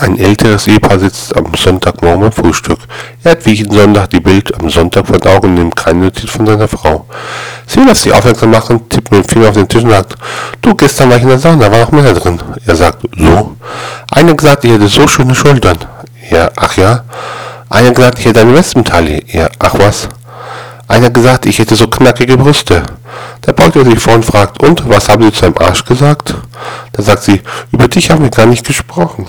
Ein älteres Ehepaar sitzt am Sonntagmorgen beim Frühstück. Er hat wie jeden Sonntag die Bild am Sonntag vor den Augen und nimmt keine Notiz von seiner Frau. Sie lässt sich sie aufmerksam machen, tippt mit dem Finger auf den Tisch und sagt, du, gestern war ich in der Sauna, da war noch mehr drin. Er sagt, so? Einer gesagt, ich hätte so schöne Schultern. Er, ach ja. Einer gesagt, ich hätte eine Wespentaille. Er, ach was. Einer gesagt, ich hätte so knackige Brüste. Da beugt er sich vor und fragt, und, was haben Sie zu einem Arsch gesagt? Da sagt sie, über dich haben wir gar nicht gesprochen.